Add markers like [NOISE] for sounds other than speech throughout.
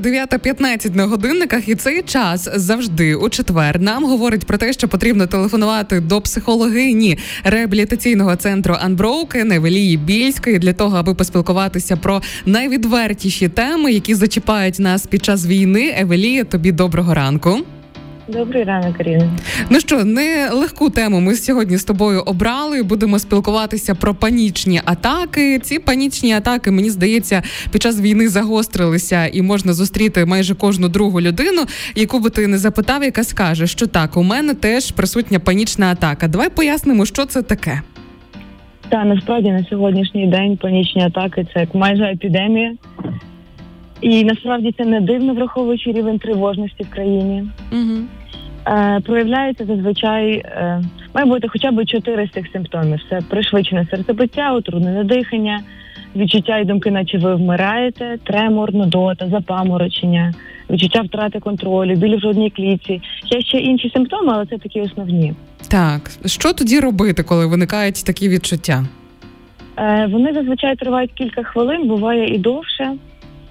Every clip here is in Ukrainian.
9.15 на годинниках, і цей час завжди у четвер нам говорить про те, що потрібно телефонувати до психологині реабілітаційного центру Анброуки Невелії Більської для того, аби поспілкуватися про найвідвертіші теми, які зачіпають нас під час війни. Евелія, тобі доброго ранку. Добрий ранок, Каріна. Ну що, не легку тему ми сьогодні з тобою обрали. Будемо спілкуватися про панічні атаки. Ці панічні атаки, мені здається, під час війни загострилися, і можна зустріти майже кожну другу людину, яку би ти не запитав, яка скаже, що так, у мене теж присутня панічна атака. Давай пояснимо, що це таке. Та насправді на сьогоднішній день панічні атаки це як майже епідемія. І насправді це не дивно, враховуючи рівень тривожності в країні. Угу. Е, проявляється зазвичай е, має бути хоча б чотири з цих симптомів: це пришвидшене серцебиття, утруднене дихання, відчуття і думки, наче ви вмираєте, тремор, нудота, запаморочення, відчуття втрати контролю, біль в жодній клітці. Є ще інші симптоми, але це такі основні. Так, що тоді робити, коли виникають такі відчуття? Е, вони зазвичай тривають кілька хвилин, буває і довше.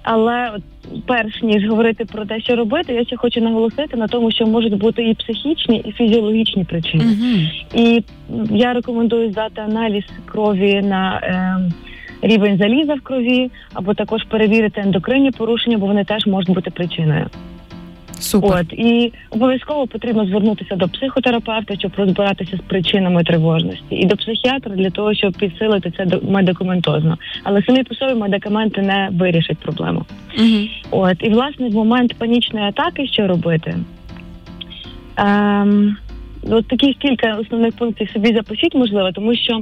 Але от перш ніж говорити про те, що робити, я ще хочу наголосити на тому, що можуть бути і психічні, і фізіологічні причини. Угу. І я рекомендую здати аналіз крові на е, рівень заліза в крові, або також перевірити ендокринні порушення, бо вони теж можуть бути причиною. Супер. От і обов'язково потрібно звернутися до психотерапевта, щоб розбиратися з причинами тривожності, і до психіатра для того, щоб підсилити це медикаментозно. Але самі по собі медикаменти не вирішать проблему. Угу. От і власне в момент панічної атаки, що робити? Ем, от такі кілька основних пунктів собі запишіть, можливо, тому що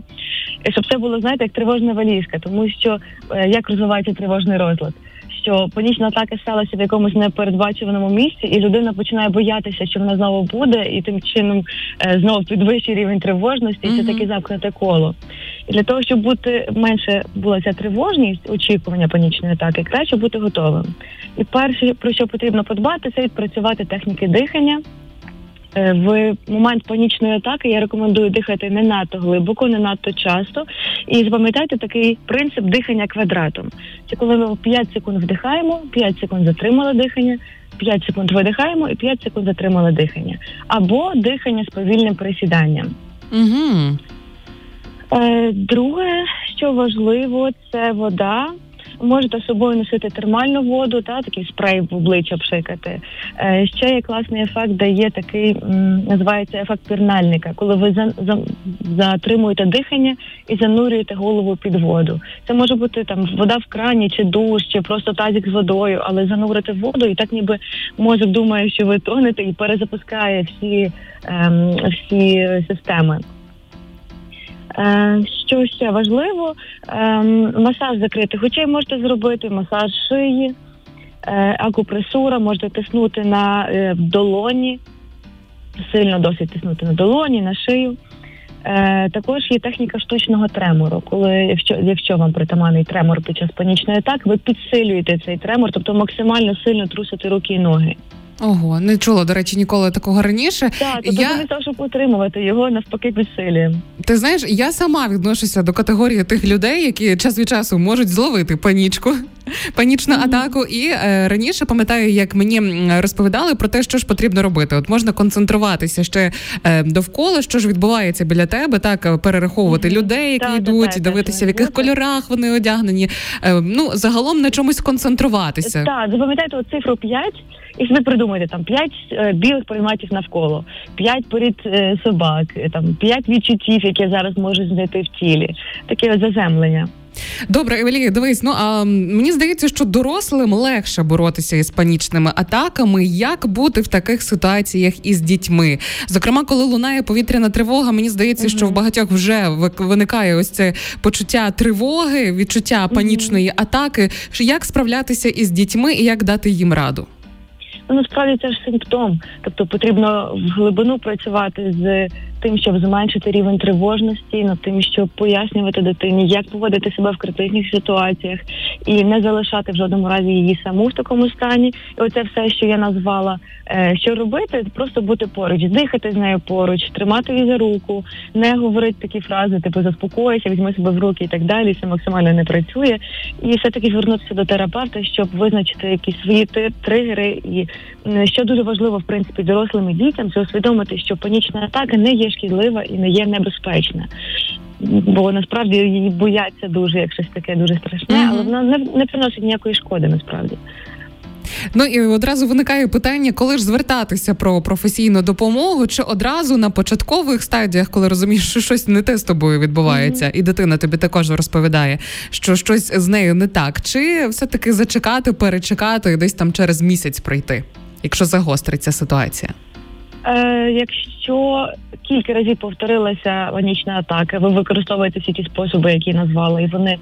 щоб це було знаєте, як тривожна валізка, тому що е, як розвивається тривожний розлад. Що панічна атака сталася в якомусь непередбачуваному місці, і людина починає боятися, що вона знову буде, і тим чином е, знову підвищує рівень тривожності, і це таке замкнуте коло. І для того, щоб бути менше була ця тривожність, очікування панічної атаки, краще бути готовим. І перше, про що потрібно подбати, це відпрацювати техніки дихання. Е, В момент панічної атаки я рекомендую дихати не надто глибоко, не надто часто. І запам'ятайте такий принцип дихання квадратом. Це коли ми 5 секунд вдихаємо, 5 секунд затримали дихання, 5 секунд видихаємо і 5 секунд затримали дихання. Або дихання з повільним присіданням. Угу. Друге, що важливо, це вода. Можете з собою носити термальну воду, та такий спрей в обличчя пшикати. Е, ще є класний ефект, дає такий м, називається ефект пірнальника, коли ви за, за, затримуєте дихання і занурюєте голову під воду. Це може бути там вода в крані, чи душ, чи просто тазик з водою, але занурити воду, і так ніби мозок думає, що ви тонете, і перезапускає всі, ем, всі системи. Е, Що ще важливо, ем, масаж закритих очей можете зробити, масаж шиї, е, акупресура, можете тиснути на е, долоні, сильно досить тиснути на долоні, на шию. Також є техніка штучного тремору, коли якщо, якщо вам притаманний тремор під час панічної атаки, ви підсилюєте цей тремор, тобто максимально сильно трусите руки і ноги. Ого, не чула, до речі, ніколи такого раніше. Так, тобто Я- замість того, щоб утримувати його, навпаки, підсилюємо. Ти знаєш, я сама відношуся до категорії тих людей, які час від часу можуть зловити панічку, [LAUGHS] панічну Мгм. атаку. І е, раніше пам'ятаю, як мені розповідали про те, що ж потрібно робити. От можна концентруватися ще е, довкола, що ж відбувається біля тебе, так е, перераховувати Мгм. людей, які так, йдуть, так, дивитися, так, в яких бути. кольорах вони одягнені. Е, ну загалом на чомусь концентруватися. Так, запам'ятайте цифру 5 і собі придумайте там 5 е, білих предметів навколо, 5 порід е, собак, е, там 5 відчуттів, які зараз можуть знайти в тілі. Таке заземлення. Добре, Евелія, дивись. Ну а мені здається, що дорослим легше боротися із панічними атаками. Як бути в таких ситуаціях із дітьми? Зокрема, коли лунає повітряна тривога, мені здається, що в багатьох вже виникає ось це почуття тривоги, відчуття панічної атаки. Як справлятися із дітьми і як дати їм раду? Ну насправді це ж симптом. Тобто потрібно в глибину працювати з тим, щоб зменшити рівень тривожності, над тим, щоб пояснювати дитині, як поводити себе в критичних ситуаціях і не залишати в жодному разі її саму в такому стані. І оце все, що я назвала, е, що робити, просто бути поруч, дихати з нею поруч, тримати її за руку, не говорити такі фрази, типу заспокойся, візьми себе в руки і так далі. Це максимально не працює. І все таки звернутися до терапевта, щоб визначити якісь свої тригери. І що дуже важливо, в принципі, дорослим і дітям, це усвідомити, що панічна атака не є шкідлива і не є небезпечна. Бо насправді її бояться дуже, як щось таке дуже страшне, Мгм. але вона не, не приносить ніякої шкоди насправді. Ну і одразу виникає питання, коли ж звертатися про професійну допомогу, чи одразу на початкових стадіях, коли розумієш, що щось не те з тобою відбувається, і дитина тобі також розповідає, що щось з нею не так, чи все-таки зачекати, перечекати і десь там через місяць пройти, якщо загостриться ситуація? Е, якщо кілька разів повторилася панічна атака, ви використовуєте всі ті способи, які назвали, і вони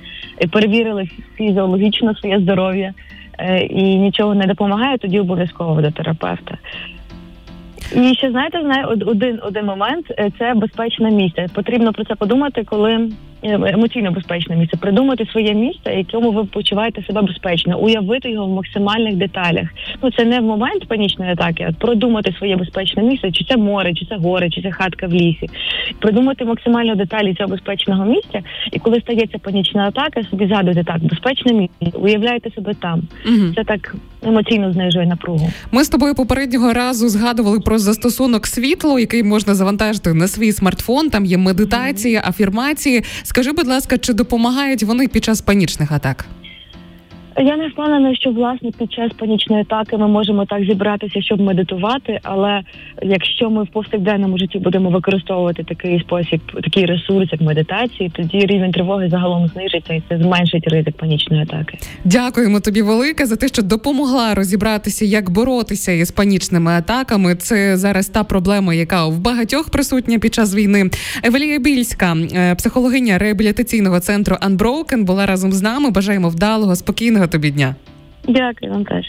перевірили фізіологічно своє здоров'я е, і нічого не допомагає, тоді обов'язково до терапевта. І ще знаєте, знає один один момент е, це безпечне місце. Потрібно про це подумати, коли емоційно безпечне місце. Придумати своє місце, якому ви почуваєте себе безпечно, уявити його в максимальних деталях. Ну це не в момент панічної атаки, а продумати своє безпечне місце, чи це море, чи це гори, чи це хатка в лісі. Придумати максимально деталі цього безпечного місця. І коли стається панічна атака, собі згадуйте так, безпечне місце, уявляєте себе там. Угу. Це так емоційно знижує напругу. Ми з тобою попереднього разу згадували про застосунок світло, який можна завантажити на свій смартфон. Там є медитації, афірмації. Скажи, будь ласка, чи допомагають вони під час панічних атак? Я не впевнена, що власне під час панічної атаки ми можемо так зібратися, щоб медитувати. Але якщо ми в повсякденному житті будемо використовувати такий спосіб, такий ресурс, як медитації, тоді рівень тривоги загалом знижиться і це зменшить ризик панічної атаки. Дякуємо тобі велике за те, що допомогла розібратися, як боротися із панічними атаками. Це зараз та проблема, яка в багатьох присутня під час війни. Евелія Більська, е, психологиня реабілітаційного центру Unbroken, була разом з нами. Бажаємо вдалого, спокійного тобі дня. Дякую вам теж.